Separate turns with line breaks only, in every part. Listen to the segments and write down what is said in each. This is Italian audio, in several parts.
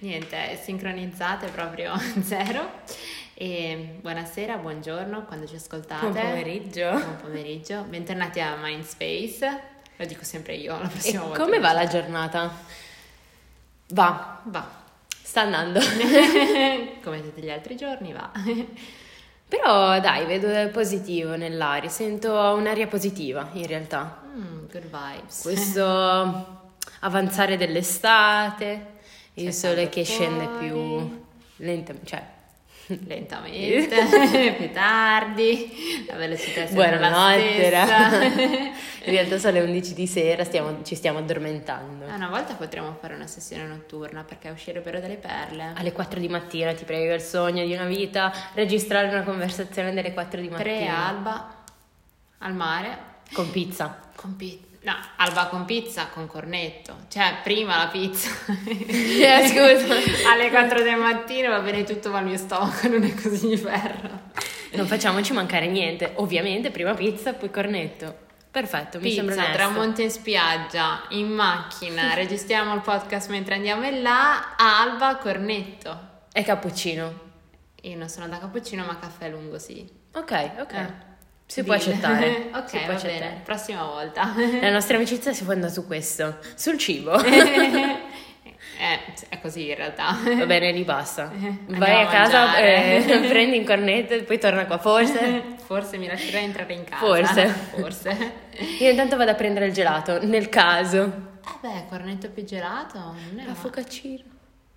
Niente, sincronizzate proprio zero. E buonasera, buongiorno quando ci ascoltate.
Buon pomeriggio.
Buon pomeriggio. Bentornati a Mindspace. Lo dico sempre io la prossima
e
volta.
Come va la giornata? Va,
Va.
sta andando.
Come tutti gli altri giorni, va.
Però dai, vedo positivo nell'aria, sento un'aria positiva in realtà.
Mm, good vibes.
Questo avanzare dell'estate, il sole che scende
fuori.
più lentamente, cioè
Lentamente, più tardi, la velocità è
buonanotte. In realtà sono le 11 di sera, stiamo- ci stiamo addormentando.
Ah, Una volta potremmo fare una sessione notturna perché uscirebbero delle perle.
Alle 4 di mattina ti prego, il sogno di una vita, registrare una conversazione delle 4 di mattina.
Pre-alba al mare
Con pizza.
con pizza. No, alba con pizza con cornetto. Cioè, prima la pizza.
Eh, scusa.
Alle 4 del mattino va bene tutto, ma il mio stomaco non è così di ferro.
Non facciamoci mancare niente. Ovviamente prima pizza, poi cornetto. Perfetto, mi sembra
Pizza,
onesto.
tramonto in spiaggia, in macchina, registriamo il podcast mentre andiamo in là, alba, cornetto.
E cappuccino.
Io non sono da cappuccino, ma caffè lungo sì.
Ok, ok.
Eh.
Si può accettare.
ok,
si può
va
accettare.
bene. Prossima volta.
La nostra amicizia si fonda su questo, sul cibo.
eh, è così in realtà.
Va bene, lì basta.
Andiamo
Vai a
a
casa, eh, prendi in cornetto e poi torna qua. Forse.
Forse mi lascerai entrare in casa.
Forse.
Forse.
Io intanto vado a prendere il gelato, nel caso.
Eh beh, cornetto più gelato. Non è
La
male.
focaccino.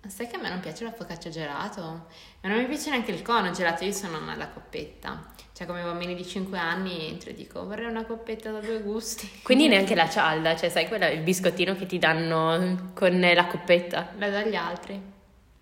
Sai che a me non piace la focaccia gelato? Ma non mi piace neanche il cono gelato, io sono alla coppetta. Cioè, come bambini di 5 anni entro e dico vorrei una coppetta da due gusti.
Quindi neanche la cialda, cioè sai quella, il biscottino che ti danno con la coppetta.
La do agli altri.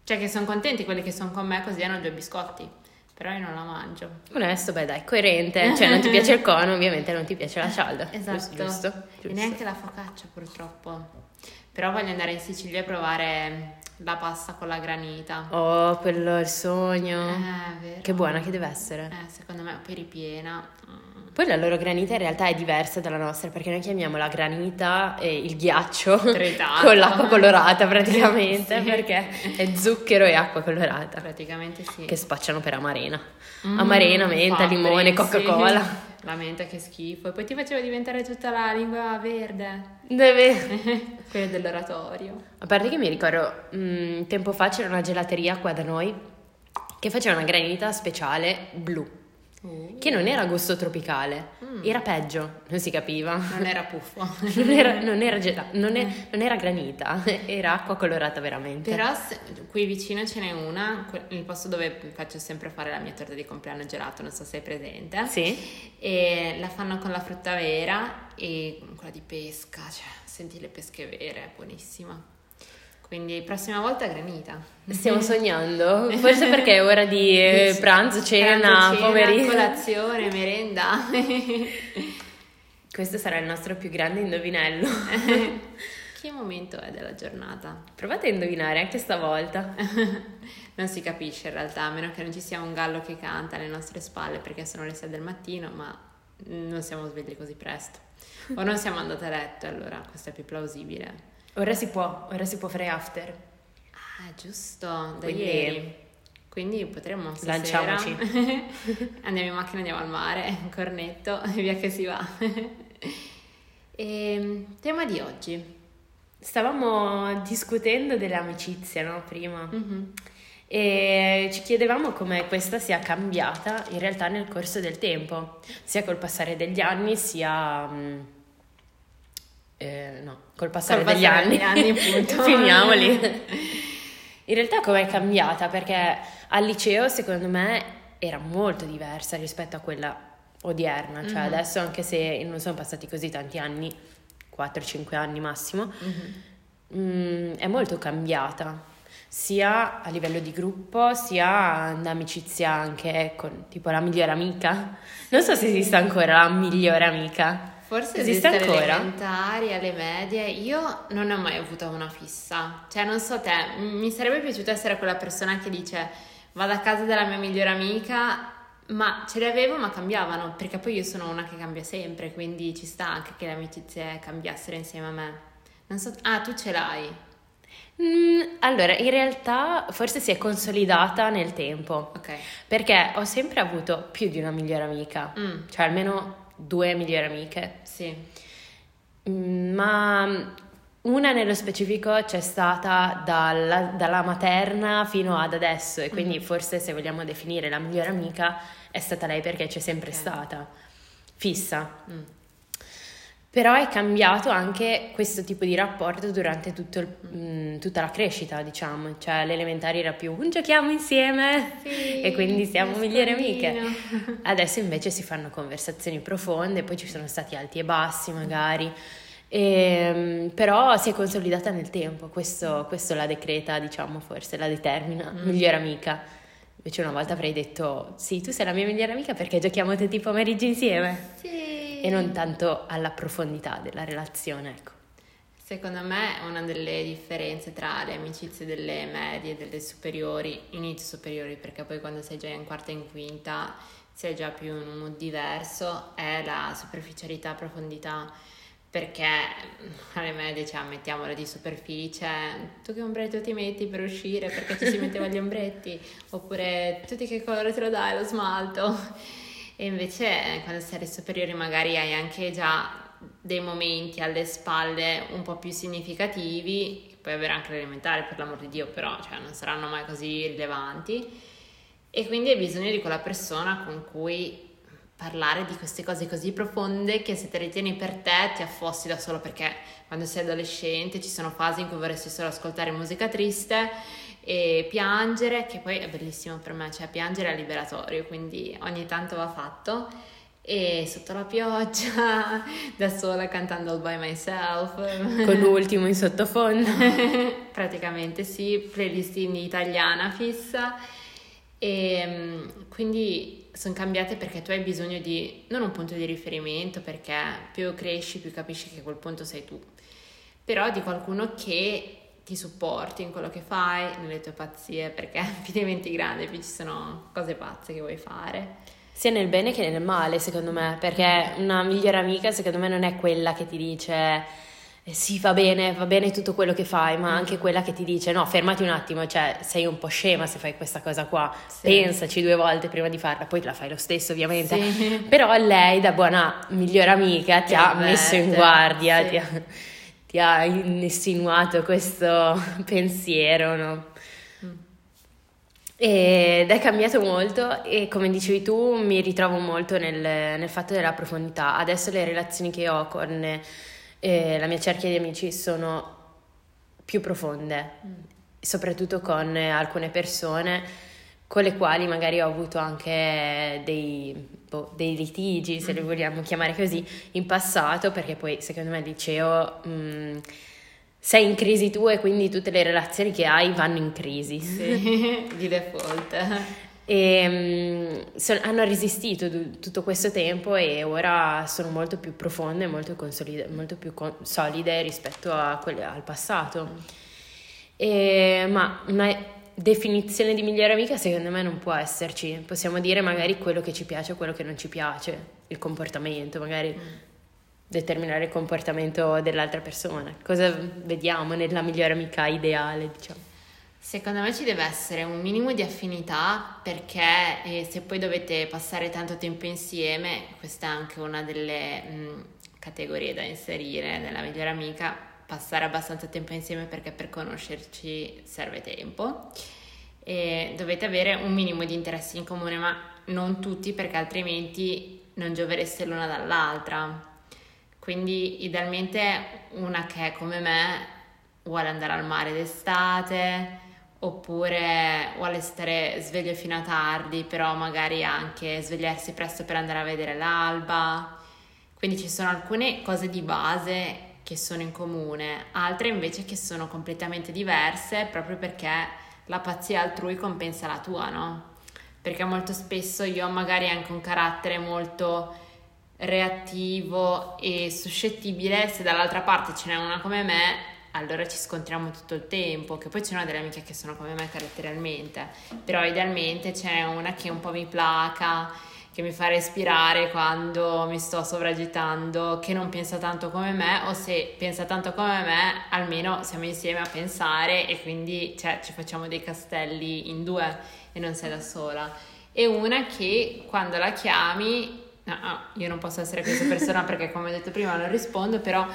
Cioè, che sono contenti quelli che sono con me così hanno due biscotti. Però io non la mangio.
Onesto, beh dai, coerente. Cioè non ti piace il cono, ovviamente non ti piace la cialda.
Esatto.
Giusto, giusto.
E neanche la focaccia, purtroppo. Però voglio andare in Sicilia a provare la pasta con la granita.
Oh, quello è il sogno.
Eh, vero.
Che buona che deve essere.
Eh, secondo me poi ripiena.
Poi la loro granita in realtà è diversa dalla nostra perché noi chiamiamo la granita e il ghiaccio
Tritato.
con l'acqua colorata praticamente
Sì.
perché è zucchero e acqua colorata
Praticamente sì.
che spacciano per amarena.
Mm,
Amarena, menta,
fa
limone,
sì. La menta che schifo. E poi ti faceva diventare tutta la lingua verde.
Deve...
Quella dell'oratorio.
A parte che mi ricordo, mm, tempo fa c'era una gelateria qua da noi che faceva una granita speciale blu, che non era gusto tropicale,
Mm.
era peggio, non si capiva.
Non era puffo.
Non era, non era gela- non è- non era granita, era acqua colorata veramente.
Però se- qui vicino ce n'è una, il posto dove faccio sempre fare la mia torta di compleanno gelato, non so se è presente.
Sì?
E la fanno con la frutta vera e quella di pesca, cioè senti le pesche vere, è buonissima. Quindi prossima volta granita.
Stiamo sognando, forse perché è ora di eh, pranzo, cena,
Pranzo, cena,
pomeriggio.
colazione, merenda.
Questo sarà il nostro più grande indovinello.
che momento è della giornata?
Provate a indovinare anche stavolta.
Non si capisce in realtà, a meno che non ci sia un gallo che canta alle nostre spalle perché sono le 6 del mattino, ma non siamo svegli così presto. O non siamo andate a letto, allora questo è più plausibile.
Ora si può, ora si può fare after.
Ah, giusto, da
Quindi-
ieri. Quindi potremmo stasera
Lanciamoci.
andiamo in macchina, andiamo al mare, cornetto e via che si va. e, tema di oggi.
Stavamo discutendo dell'amicizia, no? Prima.
Mhm.
E ci chiedevamo come questa sia cambiata in realtà nel corso del tempo, sia col passare degli anni, sia... eh, no, col passare
Col
degli
passare
anni.
degli anni, appunto.
Finiamoli. In realtà com'è cambiata? Perché al liceo secondo me era molto diversa rispetto a quella odierna, cioè
Mhm.
adesso anche se non sono passati così tanti anni, 4-5 anni massimo,
Mhm.
Mm, è molto cambiata, sia a livello di gruppo, sia d'amicizia anche con tipo la migliore amica. Non so se esiste ancora la migliore amica.
Forse
Esiste
esiste, alle
ancora?
elementari, alle medie. Io non ho mai avuto una fissa. Cioè, non so te, mi sarebbe piaciuto essere quella persona che dice vado a casa della mia migliore amica, ma ce le avevo ma cambiavano, perché poi io sono una che cambia sempre, quindi ci sta anche che le amicizie cambiassero insieme a me. Non so, ah, tu ce l'hai.
Mm, allora, in realtà forse si è consolidata nel tempo.
Ok.
Perché ho sempre avuto più di una migliore amica,
Mm,
cioè almeno due migliori amiche.
sì.
Mm, Ma una nello specifico c'è stata dalla, dalla materna fino ad adesso e quindi
Mhm.
forse se vogliamo definire la migliore amica è stata lei perché c'è sempre
Ok.
stata, fissa.
Mm,
Però è cambiato anche questo tipo di rapporto durante tutto il- mm, tutta la crescita, diciamo, cioè l'elementare era più un giochiamo insieme
Sì,
e quindi siamo migliori amiche. Adesso invece si fanno conversazioni profonde, poi ci sono stati alti e bassi magari, Ehm, però si è consolidata nel tempo, questo, questo la decreta, diciamo, forse la determina,
Mm.
migliore amica. Invece una volta avrei detto, sì, tu sei la mia migliore amica perché giochiamo tutti i pomeriggi insieme
Sì.
E non tanto alla profondità della relazione, ecco.
Secondo me una delle differenze tra le amicizie delle medie e delle superiori, inizio superiori, perché poi quando sei già in quarta e in quinta sei già più in un mood diverso, è la superficialità, profondità. Perché alle medie, cioè, mettiamolo di superficie, tu che ombretto ti metti per uscire perché ci si metteva gli ombretti, oppure tu di che colore te lo dai lo smalto. E invece eh, quando sei alle superiori magari hai anche già dei momenti alle spalle un po' più significativi, che puoi avere anche l'elementare per l'amor di Dio, però cioè, non saranno mai così rilevanti. E quindi hai bisogno di quella persona con cui parlare di queste cose così profonde che se te le tieni per te ti affossi da solo perché quando sei adolescente ci sono fasi in cui vorresti solo ascoltare musica triste e piangere, che poi è bellissimo per me, cioè piangere è liberatorio, quindi ogni tanto va fatto. E sotto la pioggia, da sola cantando All By Myself.
Con l'ultimo in sottofondo.
Praticamente sì, playlist in italiana fissa. E mm, quindi sono cambiate perché tu hai bisogno di non un punto di riferimento, perché più cresci, più capisci che quel punto sei tu, però di qualcuno che ti supporti in quello che fai, nelle tue pazzie, perché più diventi grande, più ci sono cose pazze che vuoi fare.
Sia nel bene che nel male, secondo me, perché una migliore amica, secondo me, non è quella che ti dice eh, sì, va bene, va bene tutto quello che fai, ma anche quella che ti dice no, fermati un attimo, cioè sei un po' scema se fai questa cosa qua,
Sì.
pensaci due volte prima di farla, poi la fai lo stesso ovviamente.
Sì.
Però lei, da buona migliore amica, ti
Ti
ha
avverte,
messo in guardia,
sì.
ti, ha, ti ha insinuato questo pensiero, no?
Mm.
Ed è cambiato molto e come dicevi tu mi ritrovo molto nel, nel fatto della profondità. Adesso le relazioni che ho con eh, la mia cerchia di amici sono più profonde, soprattutto con alcune persone con le quali magari ho avuto anche dei, boh, dei litigi, se li vogliamo chiamare così, in passato, perché poi secondo me al liceo mh, sei in crisi tu e quindi tutte le relazioni che hai vanno in crisi.
Sì, di default.
E mm, so- hanno resistito du- tutto questo tempo e ora sono molto più profonde, molto, consolide- molto più con- solide rispetto a quelle al passato. E- ma una definizione di migliore amica secondo me non può esserci. Possiamo dire magari quello che ci piace o quello che non ci piace, il comportamento, magari determinare il comportamento dell'altra persona. Cosa vediamo nella migliore amica ideale, diciamo.
Secondo me ci deve essere un minimo di affinità perché eh, se poi dovete passare tanto tempo insieme, questa è anche una delle mh, categorie da inserire nella migliore amica, passare abbastanza tempo insieme perché per conoscerci serve tempo e dovete avere un minimo di interessi in comune, ma non tutti perché altrimenti non giovereste l'una dall'altra. Quindi idealmente una che è come me vuole andare al mare d'estate oppure vuole stare sveglio fino a tardi, però magari anche svegliarsi presto per andare a vedere l'alba. Quindi ci sono alcune cose di base che sono in comune, altre invece che sono completamente diverse proprio perché la pazzia altrui compensa la tua, no? Perché molto spesso io ho magari anche un carattere molto reattivo e suscettibile, se dall'altra parte ce n'è una come me, allora ci scontriamo tutto il tempo, che poi ci sono delle amiche che sono come me caratterialmente, però idealmente c'è una che un po' mi placa, che mi fa respirare quando mi sto sovragitando, che non pensa tanto come me o se pensa tanto come me, almeno siamo insieme a pensare e quindi cioè, ci facciamo dei castelli in due e non sei da sola. E una che quando la chiami, no, no, io non posso essere questa persona perché come ho detto prima non rispondo, però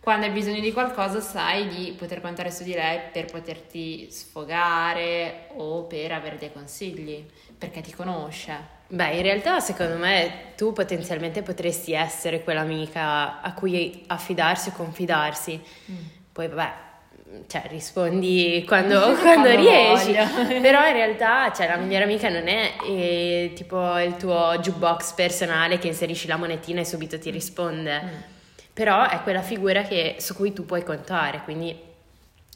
quando hai bisogno di qualcosa sai di poter contare su di lei per poterti sfogare o per avere dei consigli, perché ti conosce.
Beh, in realtà secondo me tu potenzialmente potresti essere quell'amica a cui affidarsi o confidarsi. Mm. Poi vabbè, cioè, rispondi quando, quando, quando riesci. Voglio. Però in realtà cioè, la migliore amica non è eh, tipo il tuo jukebox personale che inserisci la monetina e subito ti risponde. Mm. Però è quella figura che, su cui tu puoi contare, quindi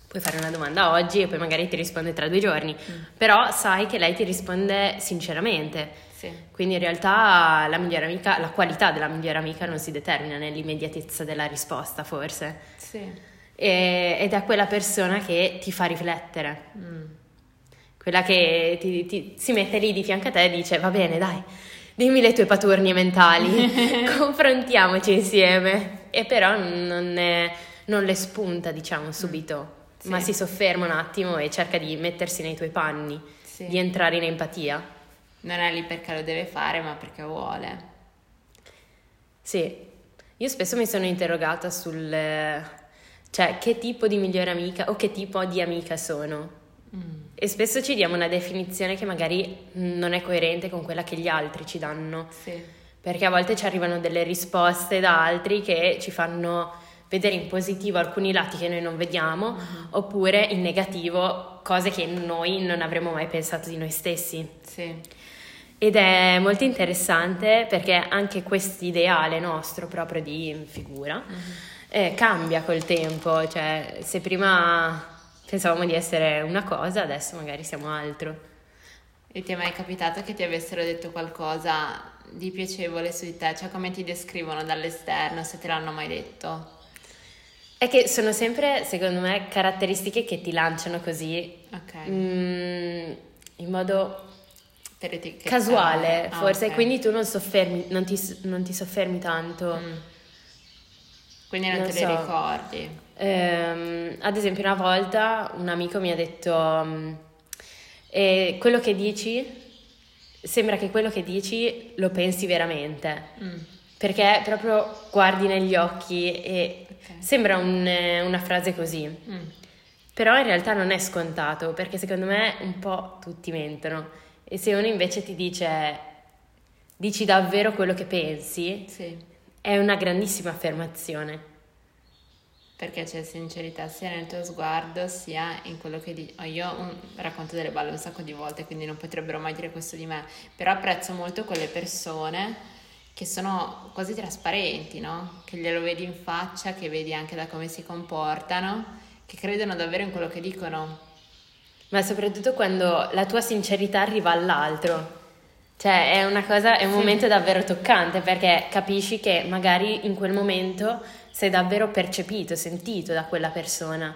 puoi fare una domanda oggi e poi magari ti risponde tra due giorni. Mm. Però sai che lei ti risponde sinceramente sì. Quindi in realtà la migliore amica, la qualità della migliore amica non si determina nell'immediatezza della risposta, forse.
Sì.
E, ed è quella persona che ti fa riflettere. Mm. Quella che ti, ti, si mette lì di fianco a te e dice: Va bene, dai, dimmi le tue paturnie mentali, confrontiamoci insieme. E però non, è, non le spunta, diciamo, subito. Sì. ma si sofferma un attimo e cerca di mettersi nei tuoi panni, sì. di entrare in empatia
non è lì perché lo deve fare, ma perché vuole.
Sì, io spesso mi sono interrogata sul cioè che tipo di migliore amica o che tipo di amica sono. Mm. E spesso ci diamo una definizione che magari non è coerente con quella che gli altri ci danno.
Sì.
Perché a volte ci arrivano delle risposte da altri che ci fanno vedere in positivo alcuni lati che noi non vediamo, uh-huh. oppure in negativo cose che noi non avremmo mai pensato di noi stessi.
Sì.
Ed è molto interessante perché anche questo ideale nostro proprio di figura uh-huh. eh, cambia col tempo, cioè se prima pensavamo di essere una cosa, adesso magari siamo altro.
E ti è mai capitato che ti avessero detto qualcosa di piacevole su di te? Cioè come ti descrivono dall'esterno, se te l'hanno mai detto?
È che sono sempre, secondo me, caratteristiche che ti lanciano così.
Ok.
Mm, in modo casuale, ah, forse, okay. quindi tu non, soffermi, non, ti, non ti soffermi tanto. Mm.
Quindi non, non te so. le ricordi.
Ehm, ad esempio, una volta un amico mi ha detto: eh, Quello che dici, sembra che quello che dici lo pensi veramente. Mm. Perché proprio guardi negli occhi e okay. sembra un, una frase così. Mm. Però in realtà non è scontato, perché secondo me un po' tutti mentono e se uno invece ti dice, dici davvero quello che pensi,
sì.
è una grandissima affermazione.
Perché c'è sincerità sia nel tuo sguardo sia in quello che dici. Oh, io un, racconto delle balle un sacco di volte, quindi non potrebbero mai dire questo di me, però apprezzo molto quelle persone che sono quasi trasparenti, no? Che glielo vedi in faccia, che vedi anche da come si comportano, che credono davvero in quello che dicono
ma soprattutto quando la tua sincerità arriva all'altro. Cioè, è una cosa, è un sì. momento davvero toccante perché capisci che magari in quel momento sei davvero percepito, sentito da quella persona.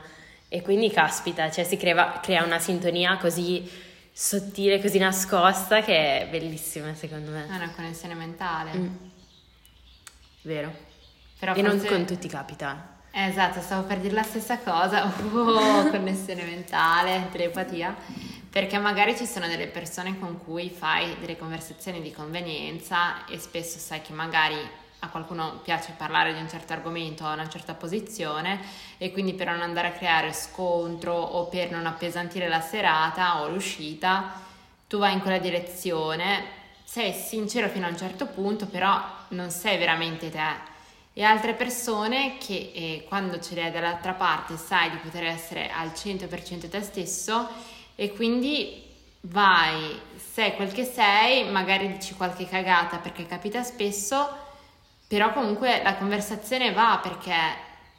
E quindi caspita, cioè si crea, crea una sintonia così sottile, così nascosta che è bellissima secondo me.
È una connessione mentale. Mm.
Vero. Però e forse... non con tutti capita.
Esatto, stavo per dire la stessa cosa, oh, connessione mentale, telepatia, perché magari ci sono delle persone con cui fai delle conversazioni di convenienza e spesso sai che magari a qualcuno piace parlare di un certo argomento o una certa posizione e quindi per non andare a creare scontro o per non appesantire la serata o l'uscita, tu vai in quella direzione, sei sincero fino a un certo punto, però non sei veramente te e altre persone che eh, quando ce l'hai dall'altra parte sai di poter essere al 100% te stesso e quindi vai, sei quel che sei, magari dici qualche cagata perché capita spesso, però comunque la conversazione va perché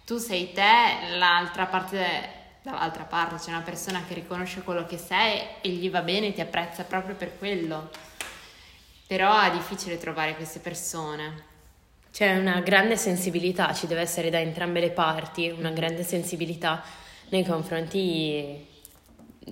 tu sei te, l'altra parte dall'altra parte c'è una persona che riconosce quello che sei e gli va bene, ti apprezza proprio per quello. Però è difficile trovare queste persone.
C'è una grande sensibilità, ci deve essere da entrambe le parti, una grande sensibilità nei confronti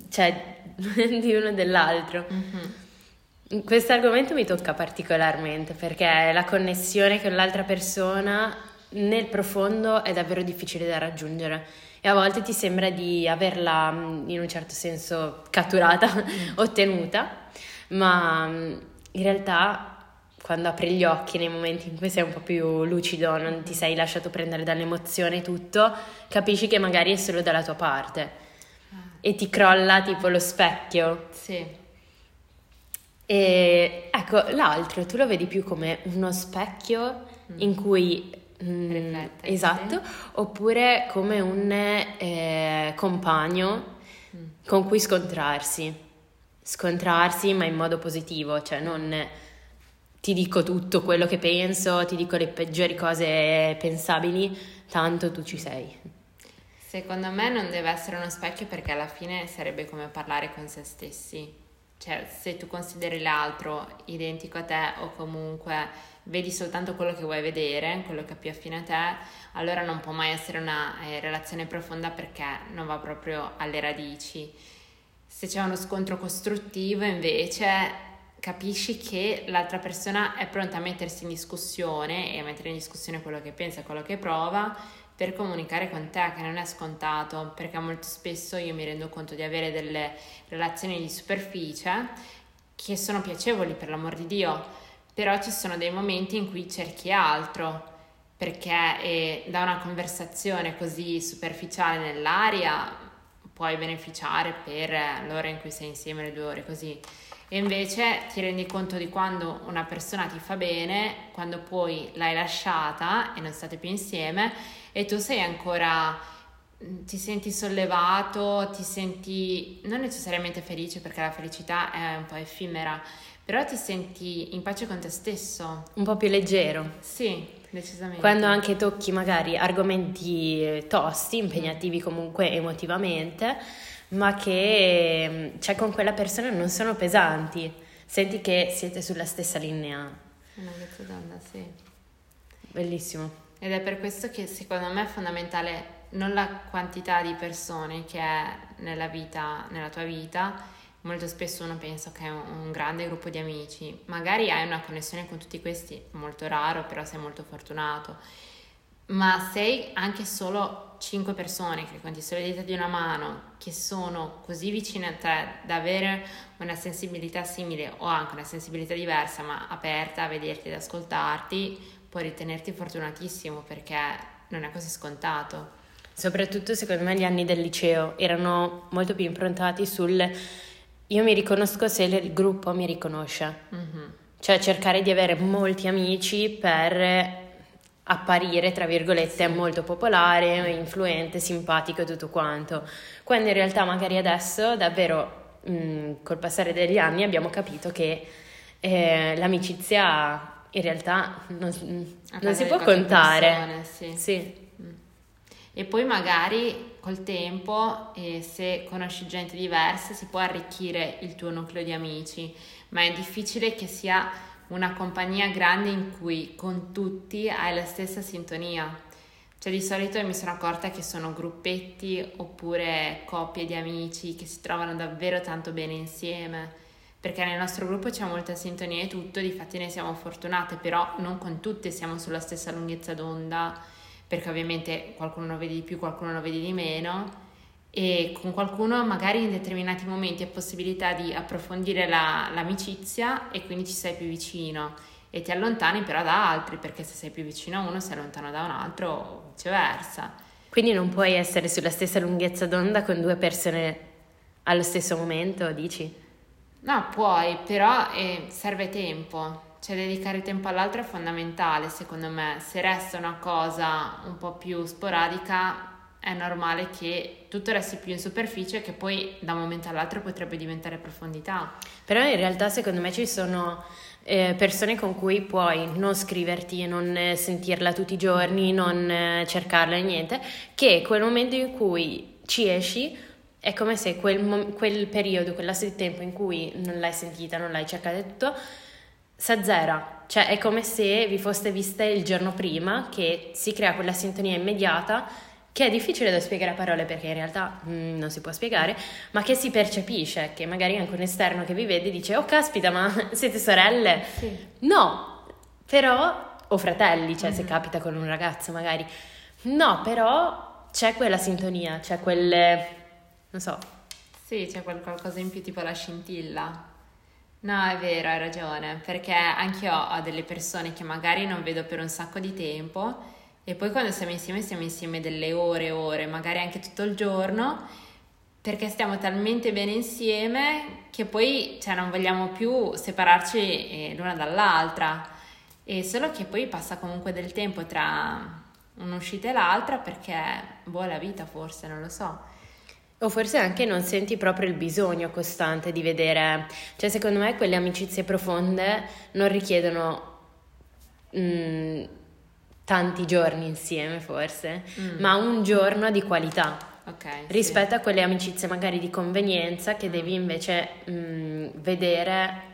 cioè, di uno dell'altro.
Mm-hmm.
Questo argomento mi tocca particolarmente perché la connessione con l'altra persona nel profondo è davvero difficile da raggiungere e a volte ti sembra di averla mm, in un certo senso catturata, mm. ottenuta, ma mm, in realtà quando apri gli occhi nei momenti in cui sei un po' più lucido, non ti sei lasciato prendere dall'emozione e tutto, capisci che magari è solo dalla tua parte ah. e ti crolla tipo lo specchio.
Sì.
E ecco, l'altro tu lo vedi più come uno specchio mm. in cui
mm, Riflette,
esatto, sì. oppure come un eh, compagno mm. con cui scontrarsi. Scontrarsi, ma in modo positivo, cioè non ti dico tutto quello che penso, ti dico le peggiori cose pensabili, tanto tu ci sei.
Secondo me non deve essere uno specchio perché alla fine sarebbe come parlare con se stessi. Cioè, se tu consideri l'altro identico a te o comunque vedi soltanto quello che vuoi vedere, quello che è più affine a te, allora non può mai essere una eh, relazione profonda perché non va proprio alle radici. Se c'è uno scontro costruttivo, invece, capisci che l'altra persona è pronta a mettersi in discussione e a mettere in discussione quello che pensa quello che prova per comunicare con te, che non è scontato, perché molto spesso io mi rendo conto di avere delle relazioni di superficie che sono piacevoli per l'amor di Dio, però ci sono dei momenti in cui cerchi altro, perché eh, da una conversazione così superficiale nell'aria puoi beneficiare per l'ora in cui sei insieme, le due ore così e invece ti rendi conto di quando una persona ti fa bene, quando poi l'hai lasciata e non state più insieme e tu sei ancora mm, ti senti sollevato, ti senti non necessariamente felice perché la felicità è un po' effimera, però ti senti in pace con te stesso.
Un po' più leggero.
Sì, decisamente.
Quando anche tocchi magari argomenti tosti, impegnativi comunque emotivamente ma che mm, cioè, con quella persona non sono pesanti. Senti che siete sulla stessa linea.
Una d'onda, sì.
Bellissimo.
Ed è per questo che secondo me è fondamentale non la quantità di persone che è nella vita, nella tua vita. Molto spesso uno pensa che è un grande gruppo di amici, magari hai una connessione con tutti questi, molto raro, però sei molto fortunato ma sei anche solo 5 persone che conti solo le dita di una mano, che sono così vicine a te da avere una sensibilità simile o anche una sensibilità diversa, ma aperta a vederti ed ascoltarti, puoi ritenerti fortunatissimo perché non è così scontato.
Soprattutto secondo me gli anni del liceo erano molto più improntati sul io mi riconosco se il gruppo mi riconosce. Mm-hmm. Cioè cercare di avere molti amici per apparire, tra virgolette, molto popolare, influente, simpatico e tutto quanto. Quando in realtà magari adesso, davvero, mh, mm, col passare degli anni, abbiamo capito che eh, l'amicizia in realtà non, non si può contare.
Persone, sì.
sì.
Mm. E poi magari col tempo, eh, se conosci gente diversa, si può arricchire il tuo nucleo di amici, ma è difficile che sia una compagnia grande in cui con tutti hai la stessa sintonia. Cioè di solito mi sono accorta che sono gruppetti oppure coppie di amici che si trovano davvero tanto bene insieme, perché nel nostro gruppo c'è molta sintonia e tutto, difatti ne siamo fortunate, però non con tutte siamo sulla stessa lunghezza d'onda, perché ovviamente qualcuno lo vede di più, qualcuno lo vede di meno e con qualcuno magari in determinati momenti hai possibilità di approfondire la, l'amicizia e quindi ci sei più vicino e ti allontani però da altri perché se sei più vicino a uno sei lontano da un altro o viceversa.
Quindi non puoi essere sulla stessa lunghezza d'onda con due persone allo stesso momento, dici?
No, puoi, però eh, serve tempo, cioè dedicare tempo all'altro è fondamentale secondo me, se resta una cosa un po' più sporadica è normale che tutto resti più in superficie che poi da un momento all'altro potrebbe diventare profondità.
Però in realtà secondo me ci sono eh, persone con cui puoi non scriverti, non eh, sentirla tutti i giorni, non eh, cercarla e niente, che quel momento in cui ci esci è come se quel, quel periodo, quel lasso di tempo in cui non l'hai sentita, non l'hai cercata e tutto, s'azzera. Cioè è come se vi foste viste il giorno prima, che si crea quella sintonia immediata che è difficile da spiegare a parole perché in realtà mm, non si può spiegare, ma che si percepisce, che magari anche un esterno che vi vede dice oh caspita ma siete sorelle?
Sì.
No, però, o fratelli, cioè
Mhm.
se capita con un ragazzo magari, no, però c'è quella sintonia, c'è quelle, non so,
Sì, c'è quel qualcosa in più tipo la scintilla. No, è vero, hai ragione, perché anch'io ho delle persone che magari non vedo per un sacco di tempo e poi quando siamo insieme stiamo insieme delle ore e ore, magari anche tutto il giorno, perché stiamo talmente bene insieme che poi cioè, non vogliamo più separarci eh, l'una dall'altra. E solo che poi passa comunque del tempo tra un'uscita e l'altra perché boh, la vita forse, non lo so.
O forse anche non senti proprio il bisogno costante di vedere, cioè secondo me quelle amicizie profonde non richiedono mm, tanti giorni insieme forse,
Mm.
ma un giorno di qualità
Ok. sì.
rispetto a quelle amicizie magari di convenienza che devi invece mm, vedere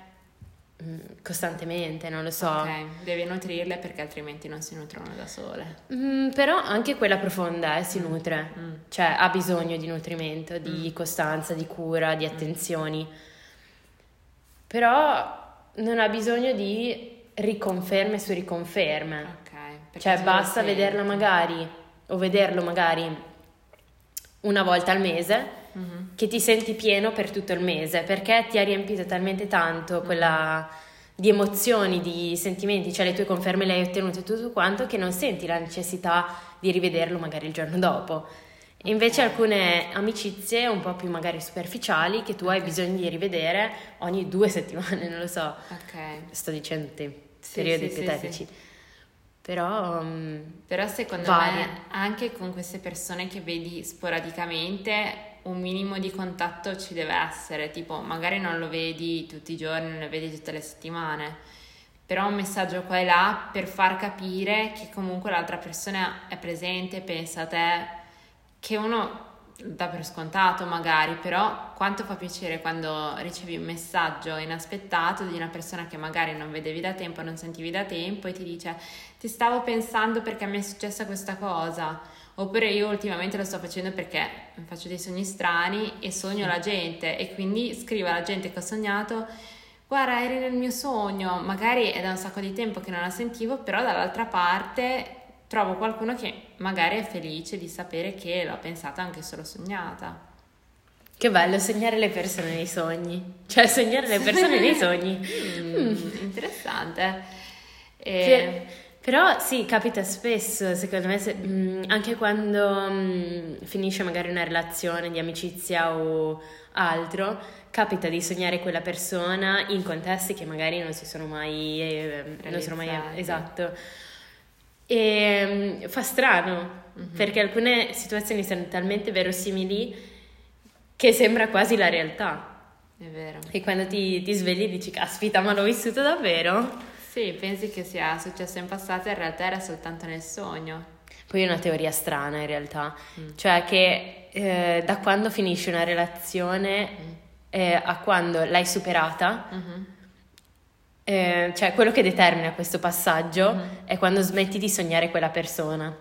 mm, costantemente, non lo so.
Ok, devi nutrirle perché altrimenti non si nutrono da sole.
Mm, però anche quella profonda eh, si nutre,
Mm.
cioè ha bisogno di nutrimento, di costanza, di cura,
Mm.
di attenzioni. Però non ha bisogno di riconferme su riconferme.
Ok.
Cioè basta vederla magari o vederlo magari una volta al mese
Mhm.
che ti senti pieno per tutto il mese perché ti ha riempito talmente tanto quella di emozioni, di sentimenti, cioè le tue conferme le hai ottenute tutto quanto che non senti la necessità di rivederlo magari il giorno dopo. E invece alcune amicizie un po' più magari superficiali che tu hai bisogno di rivedere ogni due settimane, non lo so,
Ok.
sto dicendo te,
Sì,
periodi
sì, sì,
ipotetici. Però mm,
Però secondo
Varia.
me anche con queste persone che vedi sporadicamente un minimo di contatto ci deve essere, tipo magari non lo vedi tutti i giorni, non lo vedi tutte le settimane, però un messaggio qua e là per far capire che comunque l'altra persona è presente, pensa a te, che uno dà per scontato magari, però quanto fa piacere quando ricevi un messaggio inaspettato di una persona che magari non vedevi da tempo, non sentivi da tempo e ti dice ti stavo pensando perché mi è successa questa cosa. Oppure io ultimamente lo sto facendo perché faccio dei sogni strani e sogno la gente e quindi scrivo alla gente che ho sognato guarda eri nel mio sogno, magari è da un sacco di tempo che non la sentivo, però dall'altra parte trovo qualcuno che magari è felice di sapere che l'ho pensata anche solo sognata.
che bello sognare le persone nei sogni, cioè sognare le persone nei sogni.
Mm, interessante. E-
Che- però sì, capita spesso, secondo me, se- mm, anche quando mm, finisce magari una relazione di amicizia o altro, capita di sognare quella persona in contesti che magari non si sono mai, eh, non sono mai esatto. E mm, fa strano,
Mhm.
perché alcune situazioni sono talmente verosimili che sembra quasi la realtà.
È vero.
E quando ti, ti svegli dici, caspita, ma l'ho vissuto davvero?
Sì, pensi che sia successo in passato, in realtà era soltanto nel sogno.
Poi è una teoria strana in realtà,
Mm.
cioè che eh, da quando finisce una relazione
Mm.
eh, a quando l'hai superata,
Mhm.
Eh, cioè quello che determina questo passaggio
Mhm.
è quando smetti di sognare quella persona.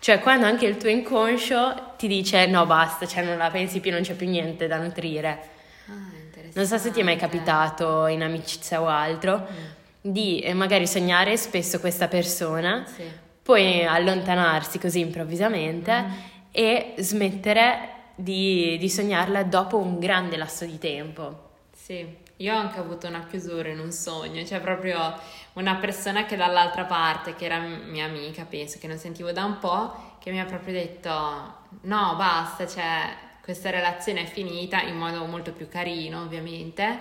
Cioè quando anche il tuo inconscio ti dice no basta, cioè non la pensi più, non c'è più niente da nutrire.
Ah.
Non so se ti è mai capitato in amicizia o altro
Mm.
di eh, magari sognare spesso questa persona
Sì.
poi allontanarsi così improvvisamente
Mm.
e smettere di, di sognarla dopo un grande lasso di tempo.
Sì, io ho anche avuto una chiusura in un sogno, cioè proprio una persona che dall'altra parte, che era mia amica, penso, che non sentivo da un po', che mi ha proprio detto no, basta, cioè questa relazione è finita in modo molto più carino, ovviamente,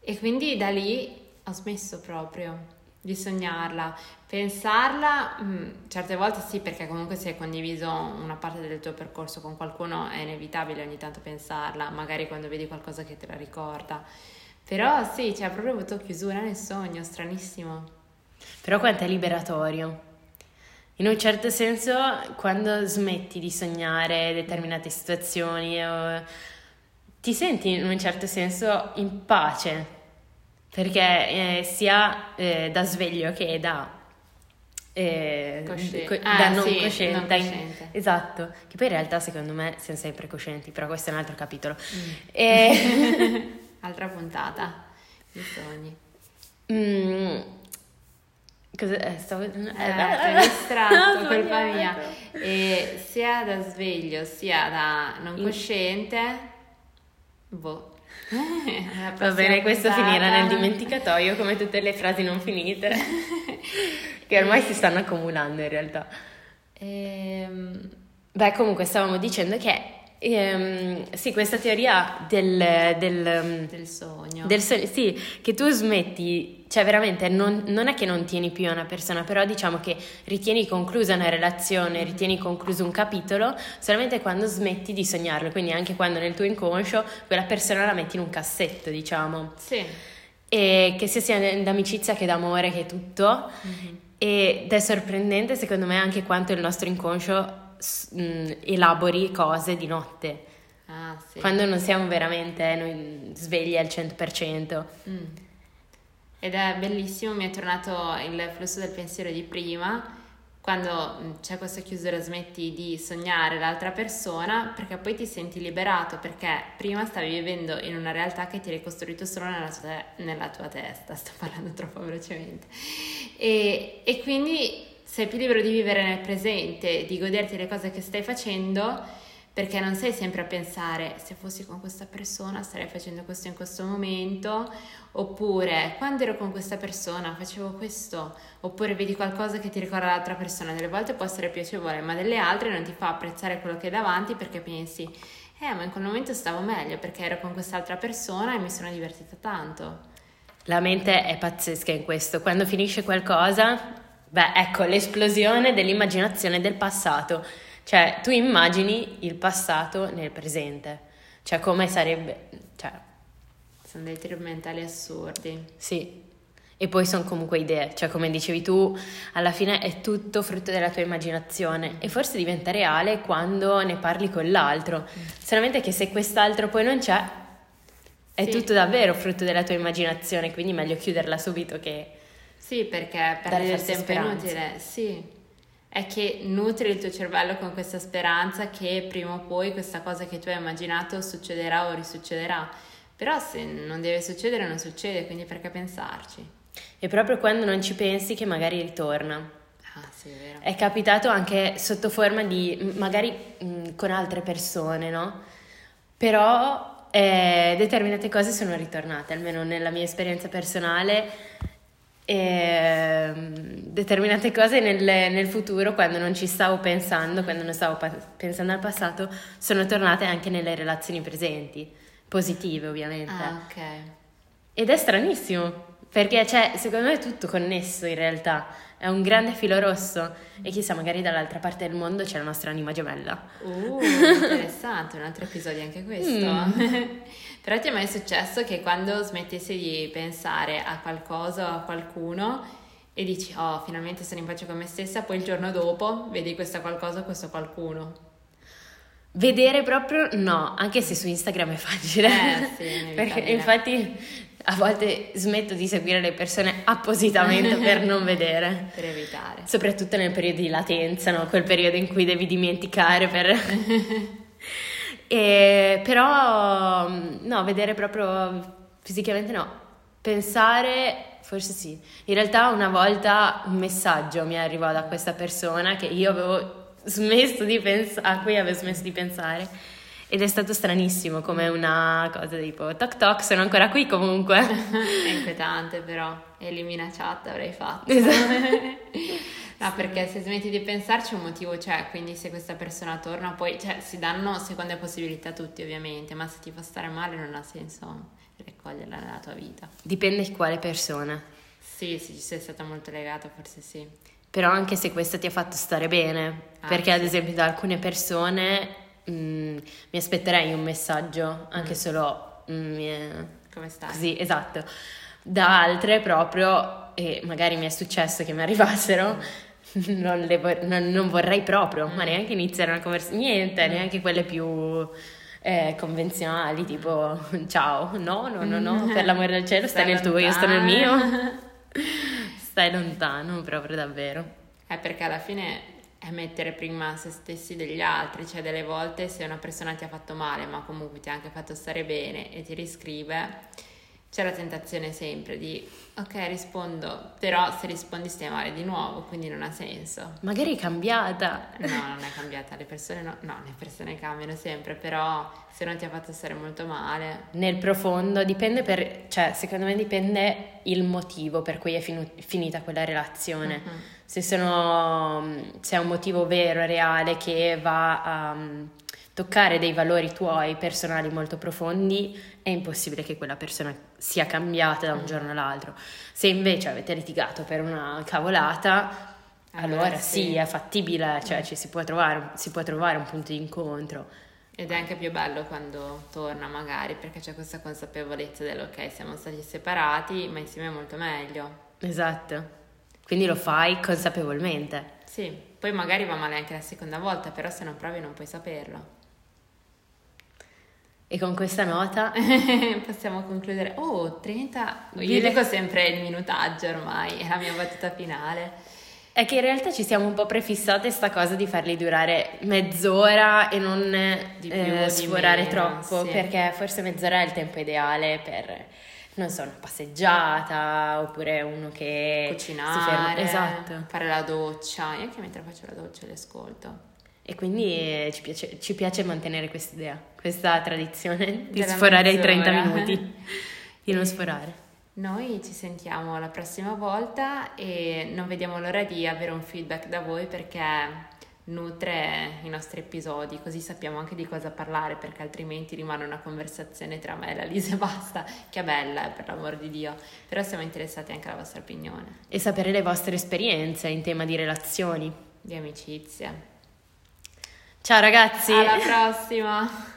e quindi da lì ho smesso proprio di sognarla. Pensarla, mh, certe volte sì, perché comunque se hai condiviso una parte del tuo percorso con qualcuno è inevitabile ogni tanto pensarla, magari quando vedi qualcosa che te la ricorda. Però sì, cioè, proprio avuto chiusura nel sogno, stranissimo.
Però quanto è liberatorio. In un certo senso, quando smetti di sognare determinate situazioni, eh, ti senti in un certo senso in pace, perché eh, sia eh, da sveglio che da eh,
Cosci-
co-
ah,
da non
sì,
cosciente.
non
da in-
cosciente.
esatto, che poi in realtà secondo me siamo sempre coscienti, però questo è un altro capitolo.
Mm.
E-
Altra puntata. I sogni.
Mm, cosa eh, stavo eh,
Eh, hai distratto,
ho
colpa mia. E sia da sveglio sia da non cosciente, boh.
Va bene, questo
puntata-
finirà nel dimenticatoio come tutte le frasi non finite, che ormai si stanno accumulando in realtà.
Ehm,
Beh, comunque stavamo dicendo che ehm, sì, questa teoria del, del, ehm,
del sogno.
del sogno, sì, che tu smetti, cioè veramente non, non è che non tieni più a una persona, però diciamo che ritieni conclusa una relazione, ritieni concluso un capitolo solamente quando smetti di sognarlo, quindi anche quando nel tuo inconscio quella persona la metti in un cassetto, diciamo,
Sì.
e che sia sia d'amicizia che d'amore che tutto. Ed è sorprendente secondo me anche quanto il nostro inconscio mh, elabori cose di notte,
Ah, sì.
quando non siamo veramente noi, svegli al 100%.
Mm. Ed è bellissimo, mi è tornato il flusso del pensiero di prima, quando c'è questa chiusura smetti di sognare l'altra persona, perché poi ti senti liberato, perché prima stavi vivendo in una realtà che ti hai ricostruito solo nella tua, te- nella tua testa, sto parlando troppo velocemente, e, e quindi sei più libero di vivere nel presente, di goderti le cose che stai facendo perché non sei sempre a pensare se fossi con questa persona starei facendo questo in questo momento oppure quando ero con questa persona facevo questo oppure vedi qualcosa che ti ricorda l'altra persona delle volte può essere piacevole ma delle altre non ti fa apprezzare quello che hai davanti perché pensi eh ma in quel momento stavo meglio perché ero con quest'altra persona e mi sono divertita tanto
La mente è pazzesca in questo, quando finisce qualcosa, beh ecco l'esplosione dell'immaginazione del passato, cioè tu immagini il passato nel presente, cioè come sarebbe, cioè
sono dei trip mentali assurdi.
Sì, e poi sono comunque idee, cioè come dicevi tu, alla fine è tutto frutto della tua immaginazione. E forse diventa reale quando ne parli con l'altro, solamente che se quest'altro poi non c'è, è
Sì.
tutto davvero frutto della tua immaginazione, quindi meglio chiuderla subito che...
Sì, perché perdere il tempo è inutile. Sì, è che nutri il tuo cervello con questa speranza che prima o poi questa cosa che tu hai immaginato succederà o risuccederà. Però se non deve succedere, non succede, quindi perché pensarci?
E proprio quando non ci pensi che magari ritorna.
Ah, sì, è vero.
È capitato anche sotto forma di, magari mh, con altre persone, no? Però eh, determinate cose sono ritornate, almeno nella mia esperienza personale. Ehm, determinate cose nel, nel futuro, quando non ci stavo pensando, quando non stavo pa- pensando al passato, sono tornate anche nelle relazioni presenti, positive ovviamente.
Ah, ok.
Ed è stranissimo, perché cioè, secondo me è tutto connesso in realtà, è un grande filo rosso e chissà, magari dall'altra parte del mondo c'è la nostra anima gemella.
Uh, interessante, un altro episodio anche questo.
Mm.
Però ti è mai successo che quando smettessi di pensare a qualcosa o a qualcuno e dici, oh, finalmente sono in pace con me stessa, poi il giorno dopo vedi questa qualcosa o questo qualcuno?
Vedere proprio no, anche se su Instagram è facile.
Eh, sì,
Perché infatti a volte smetto di seguire le persone appositamente per non vedere.
Per evitare.
Soprattutto nel periodo di latenza, no? quel periodo in cui devi dimenticare per... E, però no, vedere proprio fisicamente no. Pensare, forse sì. In realtà una volta un messaggio mi arrivò da questa persona che io avevo smesso di pensare, a cui avevo smesso di pensare. Ed è stato stranissimo, come una cosa tipo toc toc, sono ancora qui comunque.
È inquietante però, elimina chat avrei fatto.
Esatto.
No, perché se smetti di pensarci un motivo c'è, quindi se questa persona torna poi, cioè si danno seconde possibilità a tutti ovviamente, ma se ti fa stare male non ha senso raccoglierla nella tua vita.
Dipende quale persona.
Sì, se ci sei stata molto legata forse sì.
Però anche se questo ti ha fatto stare bene,
Ah,
perché ad
sì.
esempio da alcune persone mh, mi aspetterei un messaggio, anche
Mm.
solo mh, mi-
Come stai?
così, esatto. Da altre proprio, e magari mi è successo che mi arrivassero, non, le vor- non- non vorrei proprio, ma
Mm.
neanche iniziare una conversazione, niente, neanche quelle più eh, convenzionali, tipo ciao, no, no, no, no, per l'amore del cielo, stai, nel tuo, io sto nel mio. Stai lontano, proprio davvero.
È perché alla fine è mettere prima se stessi degli altri, cioè delle volte se una persona ti ha fatto male ma comunque ti ha anche fatto stare bene e ti riscrive, c'è la tentazione sempre di ok rispondo, però se rispondi stai male di nuovo, quindi non ha senso.
Magari è cambiata.
No, non è cambiata, le persone no, no, le persone cambiano sempre, però se non ti ha fatto stare molto male.
Nel profondo dipende per, cioè secondo me dipende il motivo per cui è finu- finita quella relazione. Uh-huh. Se, sono, se è un motivo vero, reale, che va a um, toccare dei valori tuoi personali molto profondi, è impossibile che quella persona sia cambiata da un mm. giorno all'altro. Se invece avete litigato per una cavolata, allora, allora sì. sì. è fattibile, cioè ci si può, trovare, si può trovare un punto di incontro.
Ed è anche più bello quando torna magari perché c'è questa consapevolezza dell'ok siamo stati separati ma insieme è molto meglio.
Esatto, quindi lo fai consapevolmente.
Sì, poi magari va male anche la seconda volta però se non provi non puoi saperlo.
E con questa nota
possiamo concludere. Oh, 30. Io dico sempre il minutaggio ormai, è la mia battuta finale.
È che in realtà ci siamo un po' prefissate sta cosa di farli durare mezz'ora e non di più, eh, sforare meno, troppo, sì. perché forse mezz'ora è il tempo ideale per, non so, una passeggiata oppure uno che
cucinare, si ferma. Esatto. fare la doccia. Io anche mentre faccio la doccia le ascolto.
E quindi eh, ci, piace, ci piace mantenere questa idea, questa tradizione di sforare i 30 minuti, di non sforare.
Noi ci sentiamo la prossima volta e non vediamo l'ora di avere un feedback da voi perché nutre i nostri episodi, così sappiamo anche di cosa parlare, perché altrimenti rimane una conversazione tra me e la Lisa e basta, che è bella, per l'amor di Dio, però siamo interessati anche alla vostra opinione.
E sapere le vostre esperienze in tema di relazioni.
Di amicizia.
Ciao ragazzi.
Alla prossima.